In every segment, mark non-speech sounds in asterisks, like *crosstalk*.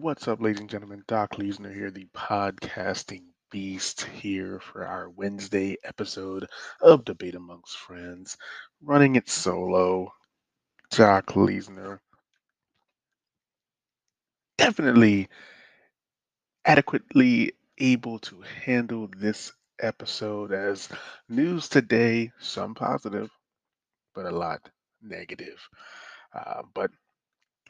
What's up, ladies and gentlemen? Doc Leesner here, the podcasting beast, here for our Wednesday episode of Debate Amongst Friends. Running it solo, Doc Leesner. Definitely adequately able to handle this episode as news today, some positive, but a lot negative. Uh, but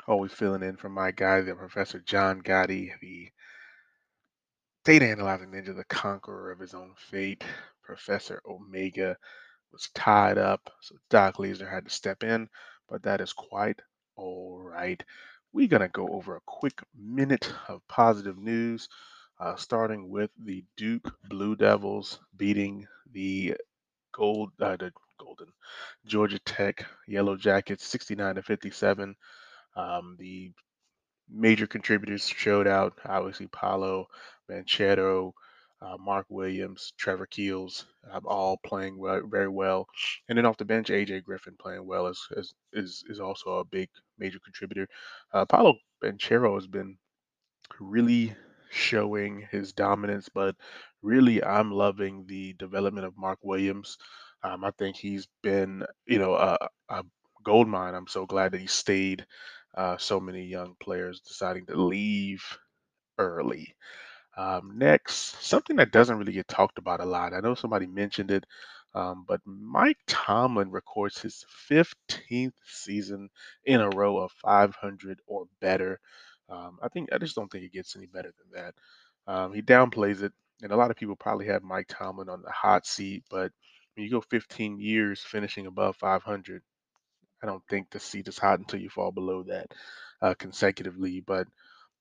always filling in for my guy, the Professor John Gotti, the data analyzing ninja, the conqueror of his own fate. Professor Omega was tied up, so Doc Leesner had to step in, but that is quite all right. We're going to go over a quick minute of positive news, uh, starting with the Duke Blue Devils beating the gold, uh, the golden Georgia Tech Yellow Jackets 69 to 57. Um, the major contributors showed out. Obviously, Paolo Banchero, uh, Mark Williams, Trevor Keels, uh, all playing well, very well. And then off the bench, AJ Griffin playing well is is is, is also a big major contributor. Uh, Paolo has been really showing his dominance, but really, I'm loving the development of Mark Williams. Um, I think he's been, you know, a, a gold mine. I'm so glad that he stayed. Uh, so many young players deciding to leave early. Um, next, something that doesn't really get talked about a lot. I know somebody mentioned it, um, but Mike Tomlin records his 15th season in a row of 500 or better. Um, I think I just don't think it gets any better than that. Um, he downplays it, and a lot of people probably have Mike Tomlin on the hot seat. But when you go 15 years finishing above 500, I don't think the seat is hot until you fall below that uh, consecutively. But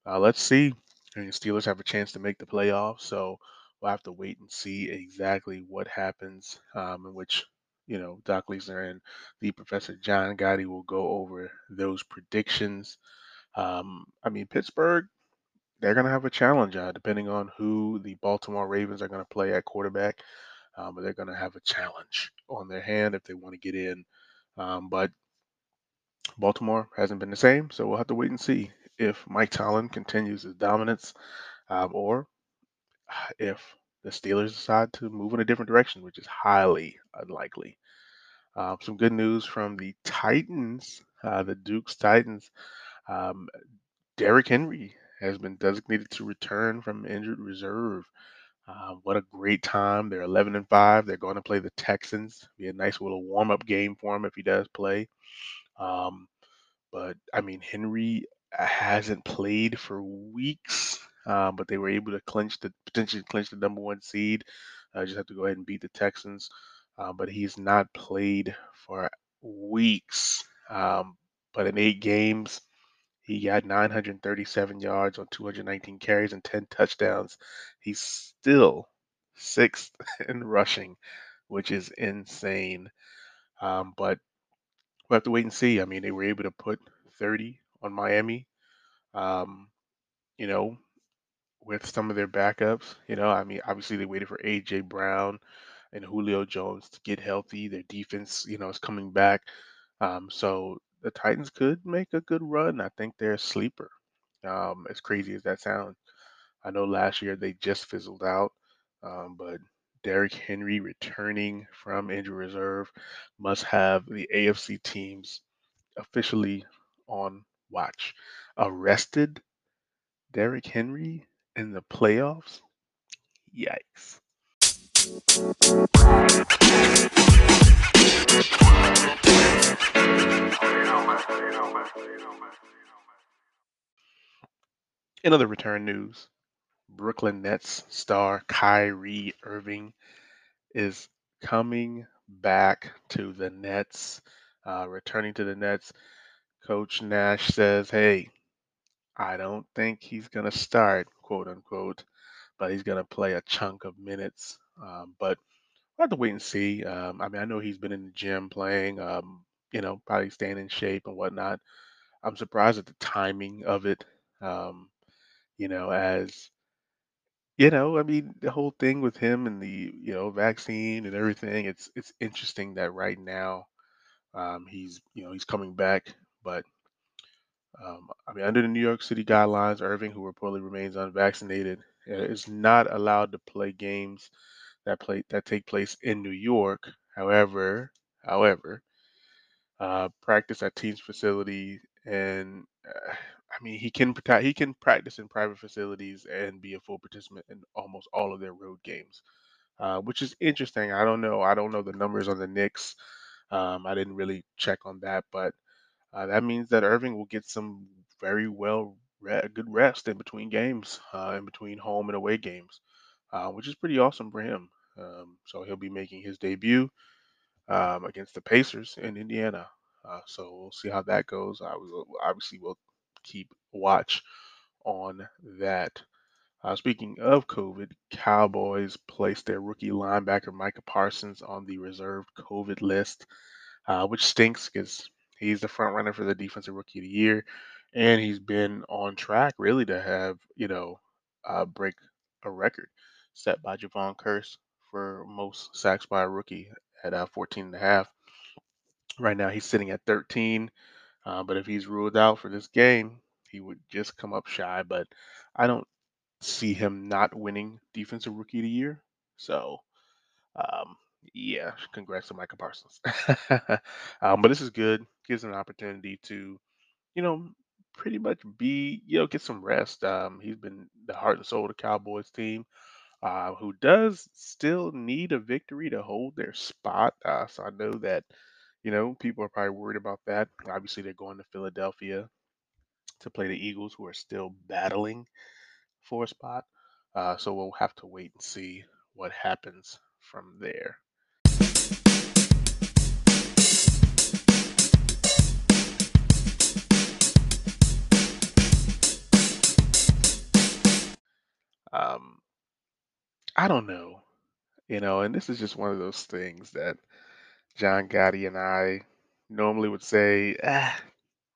uh, let's see. I mean, Steelers have a chance to make the playoffs, so we'll have to wait and see exactly what happens. Um, in which you know Doc Leesner and the Professor John Gotti will go over those predictions. Um, I mean, Pittsburgh, they're going to have a challenge, uh, depending on who the Baltimore Ravens are going to play at quarterback. Um, but they're going to have a challenge on their hand if they want to get in. Um, but Baltimore hasn't been the same, so we'll have to wait and see if Mike Tomlin continues his dominance um, or if the Steelers decide to move in a different direction, which is highly unlikely. Um, some good news from the Titans, uh, the Duke's Titans. Um, Derrick Henry has been designated to return from injured reserve. Uh, what a great time! They're 11 and five. They're going to play the Texans. Be a nice little warm-up game for him if he does play. Um, but I mean, Henry uh, hasn't played for weeks, um, but they were able to clinch the potentially clinch the number one seed. Uh, just have to go ahead and beat the Texans. Uh, but he's not played for weeks. Um, but in eight games, he got 937 yards on 219 carries and 10 touchdowns. He's still sixth *laughs* in rushing, which is insane. Um, but we'll have to wait and see. I mean, they were able to put 30 on Miami. Um, you know, with some of their backups. You know, I mean, obviously they waited for AJ Brown and Julio Jones to get healthy. Their defense, you know, is coming back. Um, so the Titans could make a good run. I think they're a sleeper. Um, as crazy as that sounds, I know last year they just fizzled out, um, but Derrick Henry returning from injury reserve must have the AFC teams officially on watch. Arrested Derrick Henry in the playoffs? Yikes. In other return news, Brooklyn Nets star Kyrie Irving is coming back to the Nets, uh, returning to the Nets. Coach Nash says, hey, I don't think he's going to start, quote unquote, but he's going to play a chunk of minutes. Um, but we'll have to wait and see. Um, I mean, I know he's been in the gym playing, um, you know, probably staying in shape and whatnot. I'm surprised at the timing of it. Um, you know, as you know, I mean, the whole thing with him and the you know vaccine and everything. It's it's interesting that right now um, he's you know he's coming back, but Um, I mean, under the New York City guidelines, Irving, who reportedly remains unvaccinated, uh, is not allowed to play games that play that take place in New York. However, however, uh, practice at team's facility, and uh, I mean, he can he can practice in private facilities and be a full participant in almost all of their road games, uh, which is interesting. I don't know. I don't know the numbers on the Knicks. Um, I didn't really check on that, but uh, that means that Irving will get some very well re- good rest in between games, uh, in between home and away games, uh, which is pretty awesome for him. Um, so he'll be making his debut um, against the Pacers in Indiana. Uh, so we'll see how that goes. I will obviously will keep watch on that. Uh, speaking of COVID, Cowboys placed their rookie linebacker Micah Parsons on the reserved COVID list, uh, which stinks because he's the front runner for the defensive rookie of the year, and he's been on track really to have you know uh, break a record set by Jevon Kearse for most sacks by a rookie at uh, 14 and a half. Right now he's sitting at 13, uh, but if he's ruled out for this game, he would just come up shy. But I don't see him not winning Defensive Rookie of the Year. So, um, yeah, congrats to Micah Parsons. *laughs* um, but this is good. Gives him an opportunity to, you know, pretty much be, you know, get some rest. Um, he's been the heart and soul of the Cowboys team, uh, who does still need a victory to hold their spot. Uh, so I know that, you know, people are probably worried about that. Obviously, they're going to Philadelphia to play the Eagles, who are still battling for a spot. Uh, so we'll have to wait and see what happens from there. Um, I don't know, you know, and this is just one of those things that John Gotti and I normally would say, ah,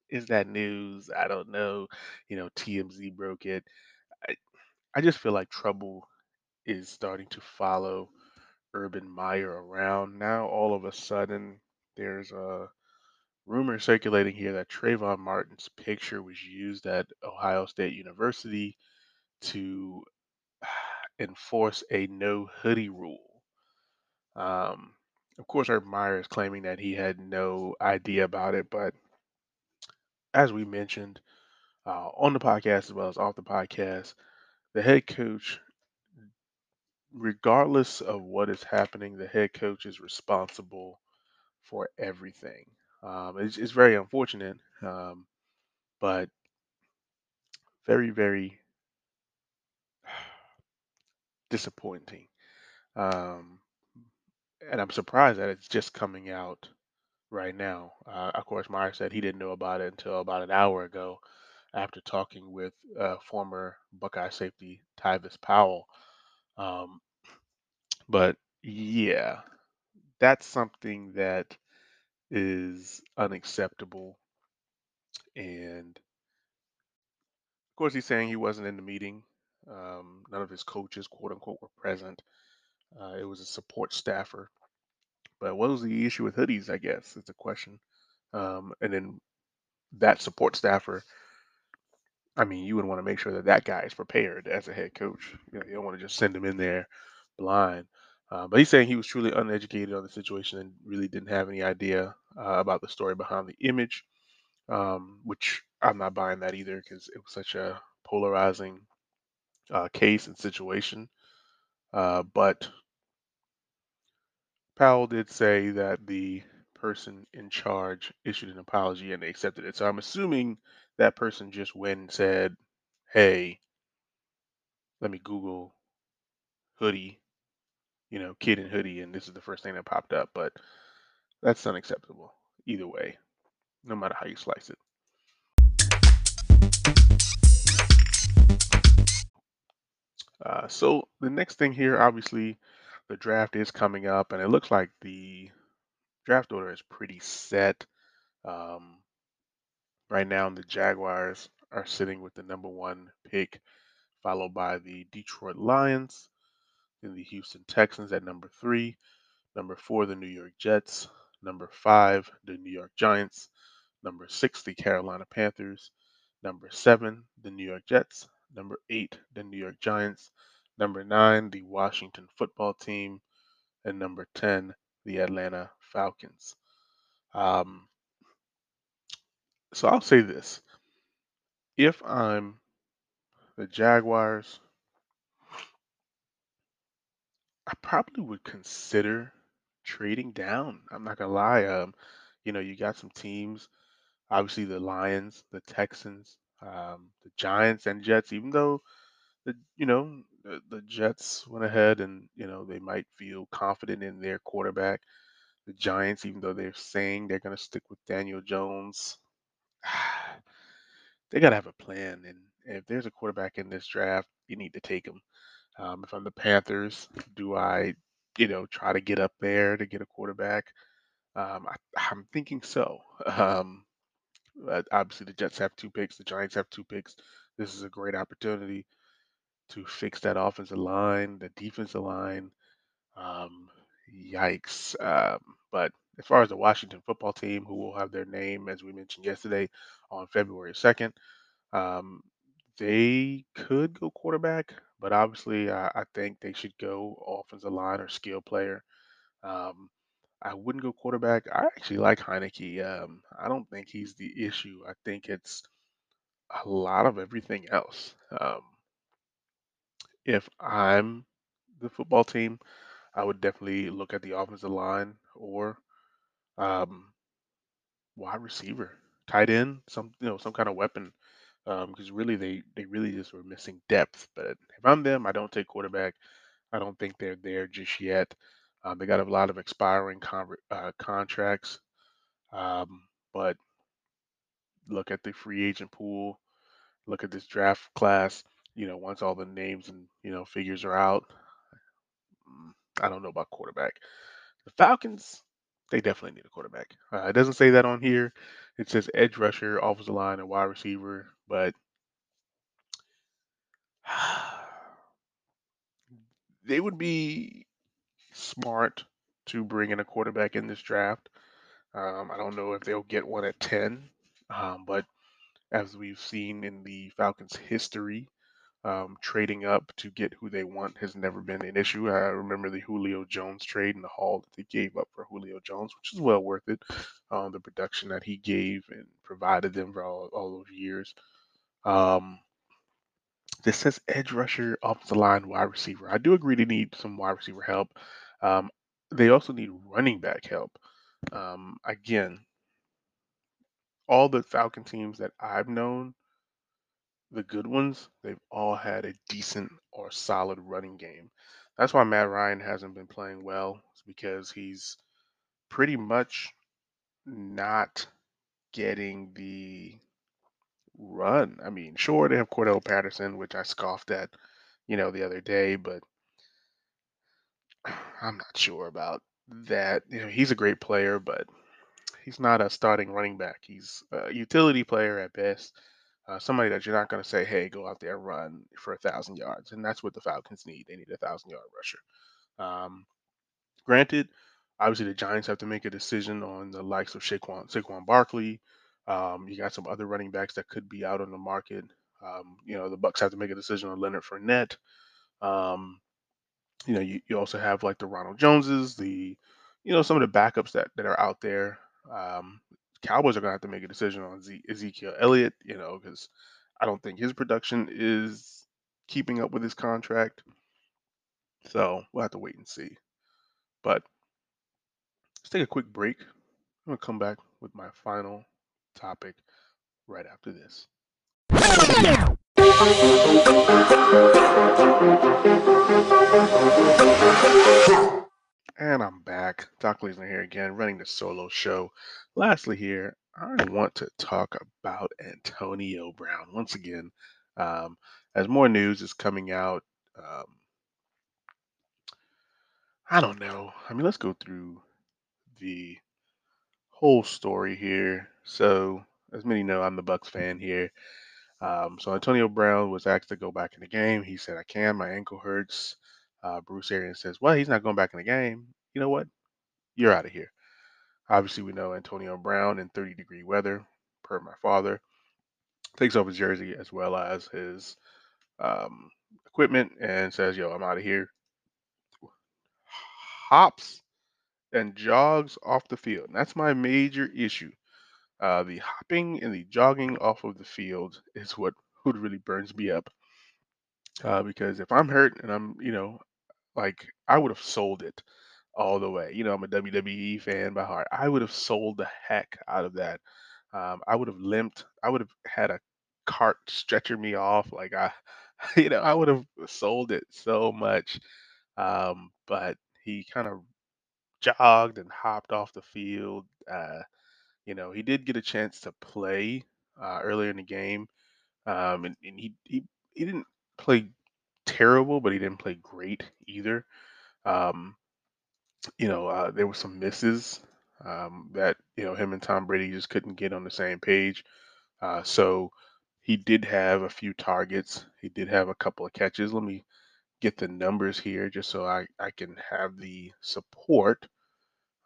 is that news? I don't know. You know, TMZ broke it. I, I just feel like trouble is starting to follow Urban Meyer around. Now, all of a sudden, there's a rumor circulating here that Trayvon Martin's picture was used at Ohio State University to *sighs* enforce a no hoodie rule. Um, of course, Urban Meyer is claiming that he had no idea about it, but as we mentioned uh, on the podcast as well as off the podcast, the head coach, regardless of what is happening, the head coach is responsible for everything. Um, it's, it's very unfortunate, um, but very, very *sighs* disappointing. Um, and I'm surprised that it's just coming out right now. Uh, of course, Meyer said he didn't know about it until about an hour ago after talking with uh, former Buckeye safety Tyvis Powell. Um, but yeah, that's something that is unacceptable. And of course, he's saying he wasn't in the meeting. Um, none of his coaches, quote unquote, were present. Uh, it was a support staffer. But what was the issue with hoodies? I guess is the question. Um, and then that support staffer. I mean, you would want to make sure that that guy is prepared as a head coach. You know, you don't want to just send him in there blind. Uh, but he's saying he was truly uneducated on the situation and really didn't have any idea uh, about the story behind the image, um, which I'm not buying that either because it was such a polarizing uh, case and situation. Uh, but Powell did say that the person in charge issued an apology and they accepted it. So I'm assuming that person just went and said, "Hey, let me Google hoodie, you know, kid in hoodie," and this is the first thing that popped up. But that's unacceptable either way, no matter how you slice it. Uh, so the next thing here, obviously, the draft is coming up, and it looks like the draft order is pretty set. Um, right now, the Jaguars are sitting with the number one pick, followed by the Detroit Lions, then the Houston Texans at number three, number four, the New York Jets, number five, the New York Giants, number six, the Carolina Panthers, Number seven, the New York Jets. Number eight, the New York Giants. Number nine, the Washington football team. And number 10, the Atlanta Falcons. Um, so I'll say this if I'm the Jaguars, I probably would consider trading down. I'm not gonna lie. Um, you know, you got some teams, obviously the Lions, the Texans, um, the Giants and Jets, even though the you know, the, the Jets went ahead and, you know, they might feel confident in their quarterback. The Giants, even though they're saying they're gonna stick with Daniel Jones, *sighs* they gotta have a plan. And if there's a quarterback in this draft, you need to take him. Um, if I'm the Panthers, do I, you know, try to get up there to get a quarterback? Um, I, I'm thinking so. *laughs* Um, obviously, the Jets have two picks. The Giants have two picks. This is a great opportunity to fix that offensive line, the defensive line. Um, yikes. Um, but as far as the Washington football team, who will have their name, as we mentioned yesterday, on February 2nd, um, they could go quarterback, but obviously, I, I think they should go offensive line or skill player. Um, I wouldn't go quarterback. I actually like Heinicke. Um, I don't think he's the issue. I think it's a lot of everything else. Um, if I'm the football team, I would definitely look at the offensive line or um, wide receiver, tight end, some you know some kind of weapon. Because really, they they really just were missing depth. But if I'm them, I don't take quarterback. I don't think they're there just yet. Um, they got a lot of expiring con- uh, contracts. Um, but look at the free agent pool. Look at this draft class. You know, once all the names and you know figures are out, mm, I don't know about quarterback. The Falcons, they definitely need a quarterback. Uh, it doesn't say that on here. It says edge rusher, offensive line, and wide receiver. But *sighs* they would be smart to bring in a quarterback in this draft. Um, I don't know if they'll get one at 10, um, but as we've seen in the Falcons' history, um, trading up to get who they want has never been an issue. I remember the Julio Jones trade and the haul that they gave up for Julio Jones, which is well worth it. Um, the production that he gave and provided them for all, all those years. Um, this says edge rusher, offensive line, wide receiver. I do agree they need some wide receiver help. Um, they also need running back help. Um, again, all the Falcon teams that I've known, the good ones, they've all had a decent or solid running game. That's why Matt Ryan hasn't been playing well, it's because he's pretty much not getting the run. I mean, sure, they have Cordell Patterson, which I scoffed at, you know, the other day, but *sighs* I'm not sure about that. You know, he's a great player, but he's not a starting running back. He's a utility player at best. Uh, somebody that you're not going to say, "Hey, go out there run for a thousand yards," and that's what the Falcons need. They need a thousand yard rusher. Um, granted, obviously the Giants have to make a decision on the likes of Saquon, Saquon Barkley. Um, you got some other running backs that could be out on the market. Um, you know, the Bucs have to make a decision on Leonard Fournette. Um, you know, you, you also have like the Ronald Joneses, the, you know, some of the backups that, that are out there. Um, Cowboys are going to have to make a decision on Ezekiel Elliott, you know, because I don't think his production is keeping up with his contract. So we'll have to wait and see. But let's take a quick break. I'm going to come back with my final topic right after this. *laughs* And I'm back. Doc Leesner here again, running the solo show. Lastly, here, I want to talk about Antonio Brown once again. Um, as more news is coming out, um, I don't know. I mean, let's go through the whole story here. So, as many know, I'm the Bucs fan here. Um, so Antonio Brown was asked to go back in the game. He said, "I can. My ankle hurts." Uh, Bruce Arians says, "Well, he's not going back in the game. You know what? You're out of here." Obviously, we know Antonio Brown in 30 degree weather, per my father, takes off his jersey as well as his um, equipment and says, "Yo, I'm out of here." Hops and jogs off the field. And that's my major issue. Uh, the hopping and the jogging off of the field is what *laughs* really burns me up. Uh, because if I'm hurt and I'm, you know, like I would have sold it all the way. You know, I'm a WWE fan by heart. I would have sold the heck out of that. Um, I would have limped. I would have had a cart stretcher me off. Like I, *laughs* you know, I would have sold it so much. Um, but he kind of jogged and hopped off the field. Uh, you know, he did get a chance to play uh, earlier in the game, um, and, and he he he didn't play terrible, but he didn't play great either. Um, you know, uh, there were some misses um, that you know him and Tom Brady just couldn't get on the same page. Uh, so he did have a few targets. He did have a couple of catches. Let me get the numbers here just so I, I can have the support.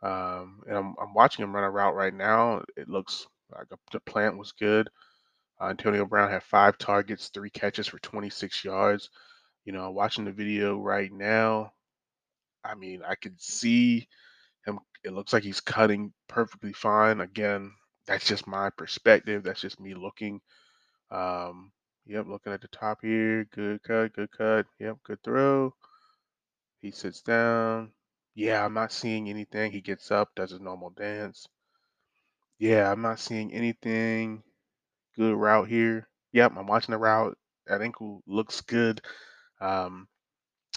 Um, and I'm, I'm watching him run a route right now. It looks like a, the plant was good. Uh, Antonio Brown had five targets, three catches for 26 yards. You know, watching the video right now. I mean, I could see him. It looks like he's cutting perfectly fine. Again, that's just my perspective. That's just me looking. Um, yep, looking at the top here. Good cut, good cut. Yep, good throw. He sits down. Yeah, I'm not seeing anything. He gets up, does his normal dance. Yeah, I'm not seeing anything. Good route here. Yep, I'm watching the route. That ankle looks good. Um,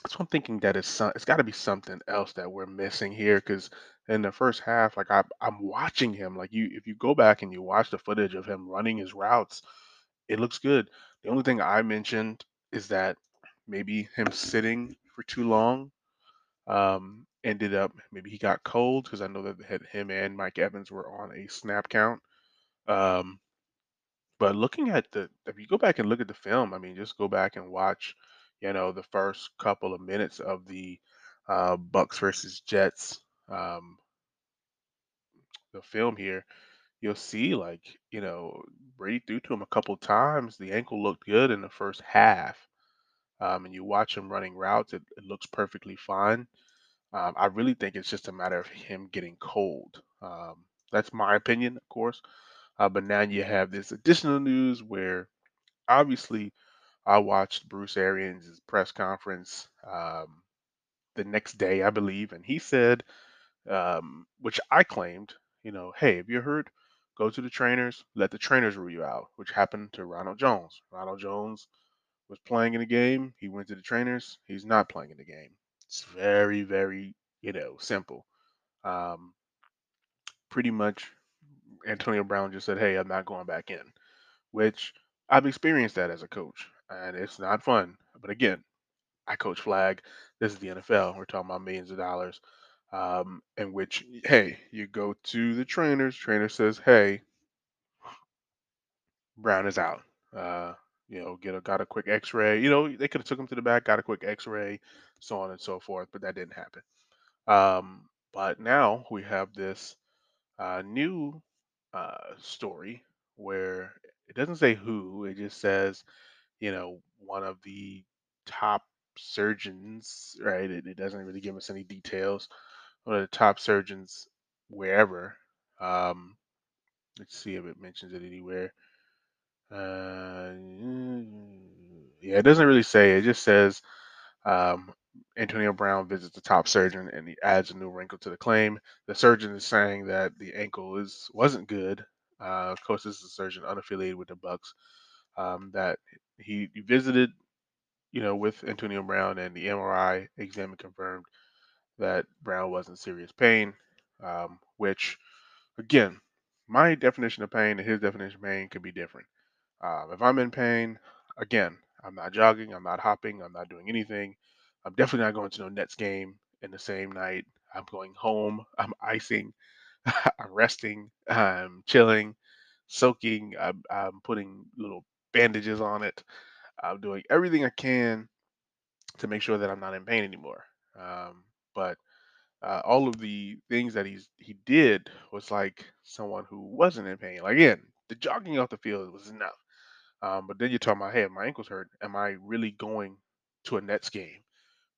so I'm thinking that it's some, it's got to be something else that we're missing here because in the first half, like I, I'm watching him. Like you, if you go back and you watch the footage of him running his routes, it looks good. The only thing I mentioned is that maybe him sitting for too long um, ended up maybe he got cold because I know that him and Mike Evans were on a snap count. Um, but looking at the, if you go back and look at the film, I mean, just go back and watch, you know, the first couple of minutes of the uh, Bucs versus Jets, um, the film here, you'll see like, you know, Brady threw to him a couple times. The ankle looked good in the first half. Um, and you watch him running routes, it, it looks perfectly fine. Um, I really think it's just a matter of him getting cold. Um, that's my opinion, of course. Uh, but now you have this additional news where obviously I watched Bruce Arians' press conference um, the next day, I believe, and he said, um, which I claimed, you know, hey, have you heard? Go to the trainers, let the trainers rule you out, which happened to Ronald Jones. Ronald Jones was playing in the game. He went to the trainers. He's not playing in the game. It's very, very, you know, simple. Um, pretty much, Antonio Brown just said, "Hey, I'm not going back in," which I've experienced that as a coach, and it's not fun. But again, I coach flag. This is the NFL. We're talking about millions of dollars. Um, in which, hey, you go to the trainers. Trainer says, "Hey, Brown is out." Uh, you know, get a got a quick X-ray. You know, they could have took him to the back, got a quick X-ray, so on and so forth. But that didn't happen. Um, but now we have this uh, new uh, story where it doesn't say who, it just says, you know, one of the top surgeons, right? It, it doesn't really give us any details. One of the top surgeons wherever. Um, let's see if it mentions it anywhere. Uh, yeah, it doesn't really say. It just says um, Antonio Brown visits the top surgeon and he adds a new wrinkle to the claim. The surgeon is saying that the ankle is wasn't good. Uh, of course, this is a surgeon unaffiliated with the Bucs. Um, that he, visited, you know, with Antonio Brown, and the MRI exam confirmed that Brown was in serious pain. Um, which, again, my definition of pain and his definition of pain could be different. Um, if I'm in pain, again, I'm not jogging, I'm not hopping, I'm not doing anything. I'm definitely not going to no Nets game in the same night. I'm going home. *laughs* I'm icing. *laughs* I'm resting. I'm chilling, soaking. I'm, I'm putting little bandages on it. I'm doing everything I can to make sure that I'm not in pain anymore. Um, but uh, all of the things that he's he did was like someone who wasn't in pain. Like again, the jogging off the field was enough. Um, but then you're talking about, hey, my ankle's hurt, am I really going to a Nets game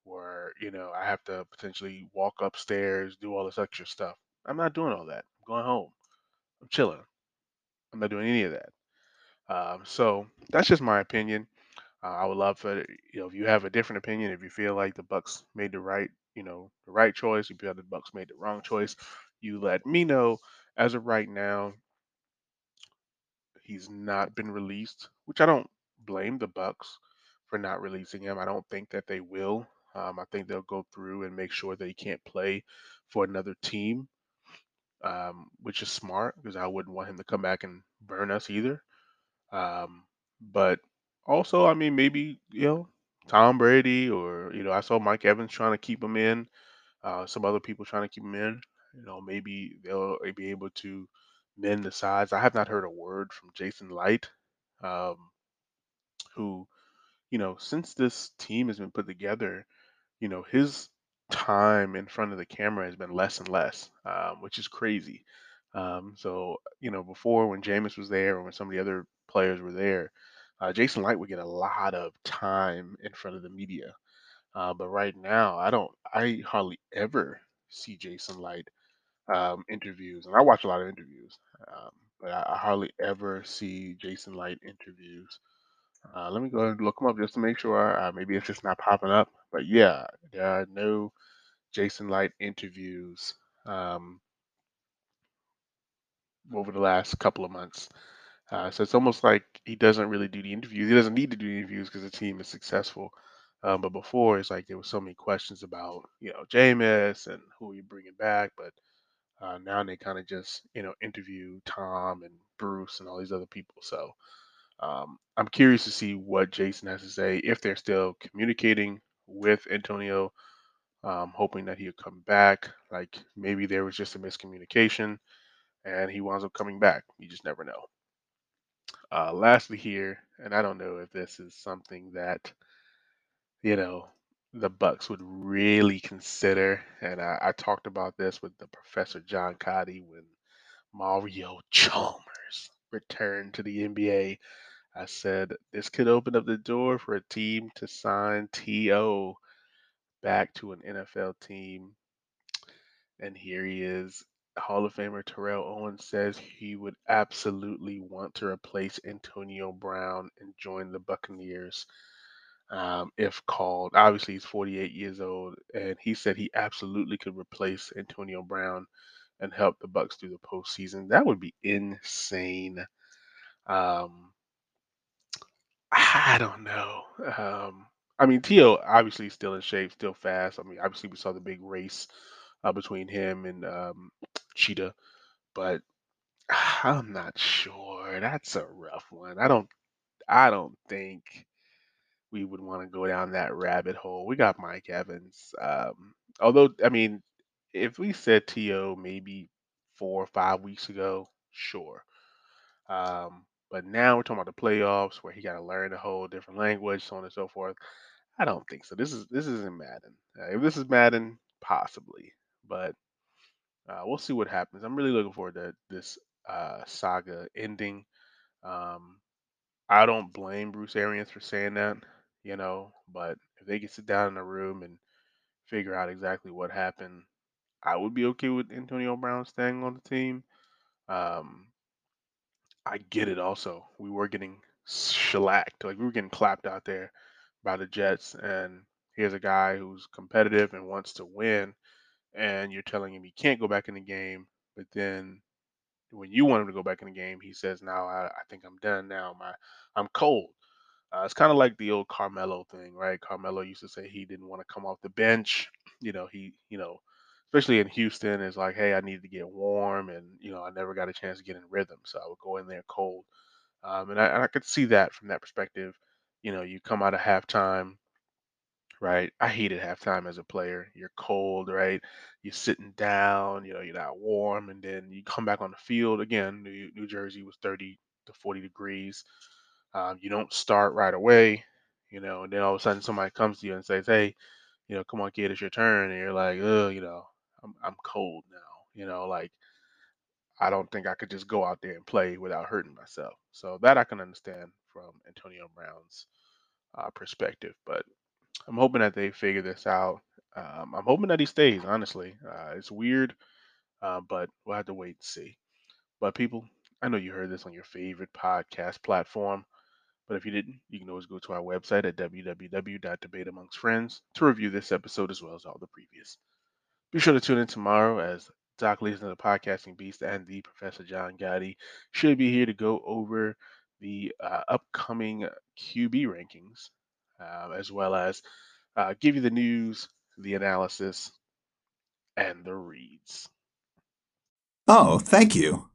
where you know I have to potentially walk upstairs, do all this extra stuff? I'm not doing all that. I'm going home. I'm chilling. I'm not doing any of that. Um, so that's just my opinion. Uh, I would love for you know if you have a different opinion, if you feel like the Bucs made the right you know the right choice, if you feel the Bucs made the wrong choice, you let me know. As of right now, he's not been released, which I don't blame the Bucs for not releasing him. I don't think that they will. Um, I think they'll go through and make sure that he can't play for another team, um, which is smart because I wouldn't want him to come back and burn us either. Um, but also, I mean, maybe you know Tom Brady or you know I saw Mike Evans trying to keep him in. Uh, some other people trying to keep him in. You know, maybe they'll be able to mend the sides. I have not heard a word from Jason Licht, um, who you know since this team has been put together, you know his time in front of the camera has been less and less, um, which is crazy. Um, so you know before when Jameis was there or when some of the other players were there, uh, Jason Licht would get a lot of time in front of the media. Uh, but right now, I don't, I hardly ever see Jason Licht um, interviews, and I watch a lot of interviews, um, but I, I hardly ever see Jason Licht interviews. Uh, let me go and look him up just to make sure. Uh, maybe it's just not popping up, but yeah, there are no Jason Licht interviews um, over the last couple of months. Uh, so it's almost like he doesn't really do the interviews. He doesn't need to do the interviews because the team is successful. Um, but before, it's like there was so many questions about, you know, Jameis and who are you bringing back. But uh, now they kind of just, you know, interview Tom and Bruce and all these other people. So um, I'm curious to see what Jason has to say if they're still communicating with Antonio, um, hoping that he'll come back. Like maybe there was just a miscommunication and he winds up coming back. You just never know. Uh, lastly, here, and I don't know if this is something that you know the Bucs would really consider, and I, I talked about this with the Professor John Gotti when Mario *laughs* Chalmers returned to the NBA. I said this could open up the door for a team to sign T.O. back to an NFL team, and here he is. Hall of Famer Terrell Owens says he would absolutely want to replace Antonio Brown and join the Buccaneers um, if called. Obviously, he's 48 years old, and he said he absolutely could replace Antonio Brown and help the Bucs through the postseason. That would be insane. Um, I don't know. Um, I mean, T.O. obviously still in shape, still fast. I mean, obviously we saw the big race uh, between him and um, Cheetah, but *sighs* I'm not sure. That's a rough one. I don't. I don't think we would want to go down that rabbit hole. We got Mike Evans. Um, although, I mean, if we said T.O. maybe four or five weeks ago, sure. Um, but now we're talking about the playoffs where he got to learn a whole different language, so on and so forth. I don't think so. This is this isn't Madden. Uh, if this is Madden, possibly, but uh, we'll see what happens. I'm really looking forward to this uh, saga ending. Um, I don't blame Bruce Arians for saying that, you know, but if they can sit down in a room and figure out exactly what happened, I would be okay with Antonio Brown staying on the team. Um, I get it also. We were getting shellacked, like we were getting clapped out there by the Jets, and here's a guy who's competitive and wants to win, and you're telling him he can't go back in the game, but then when you want him to go back in the game, he says, "Now I, I think I'm done. Now my I'm cold." Uh, it's kind of like the old Carmelo thing, right? Carmelo used to say he didn't want to come off the bench. You know, he, you know, especially in Houston, is like, hey, I needed to get warm, and you know, I never got a chance to get in rhythm, so I would go in there cold. Um, and I, and I could see that from that perspective. You know, you come out of halftime, right? I hated halftime as a player. You're cold, right? You're sitting down, you know, you're not warm, and then you come back on the field again. New, New Jersey was 30 to 40 degrees um, you don't start right away, you know, and then all of a sudden somebody comes to you and says, "Hey, you know, come on, kid, it's your turn," and you're like, "Oh, you know, I'm I'm cold now," you know, like I don't think I could just go out there and play without hurting myself. So that I can understand from Antonio Brown's uh, perspective. But I'm hoping that they figure this out. Um, I'm hoping that he stays. Honestly, uh, it's weird, uh, but we'll have to wait and see. But people, I know you heard this on your favorite podcast platform. But if you didn't, you can always go to our website at www.debateamongstfriends to review this episode as well as all the previous. Be sure to tune in tomorrow as Doc Leesner of the Podcasting Beast and the Professor John Gotti should be here to go over the uh, upcoming QB rankings, uh, as well as uh, give you the news, the analysis, and the reads. Oh, thank you.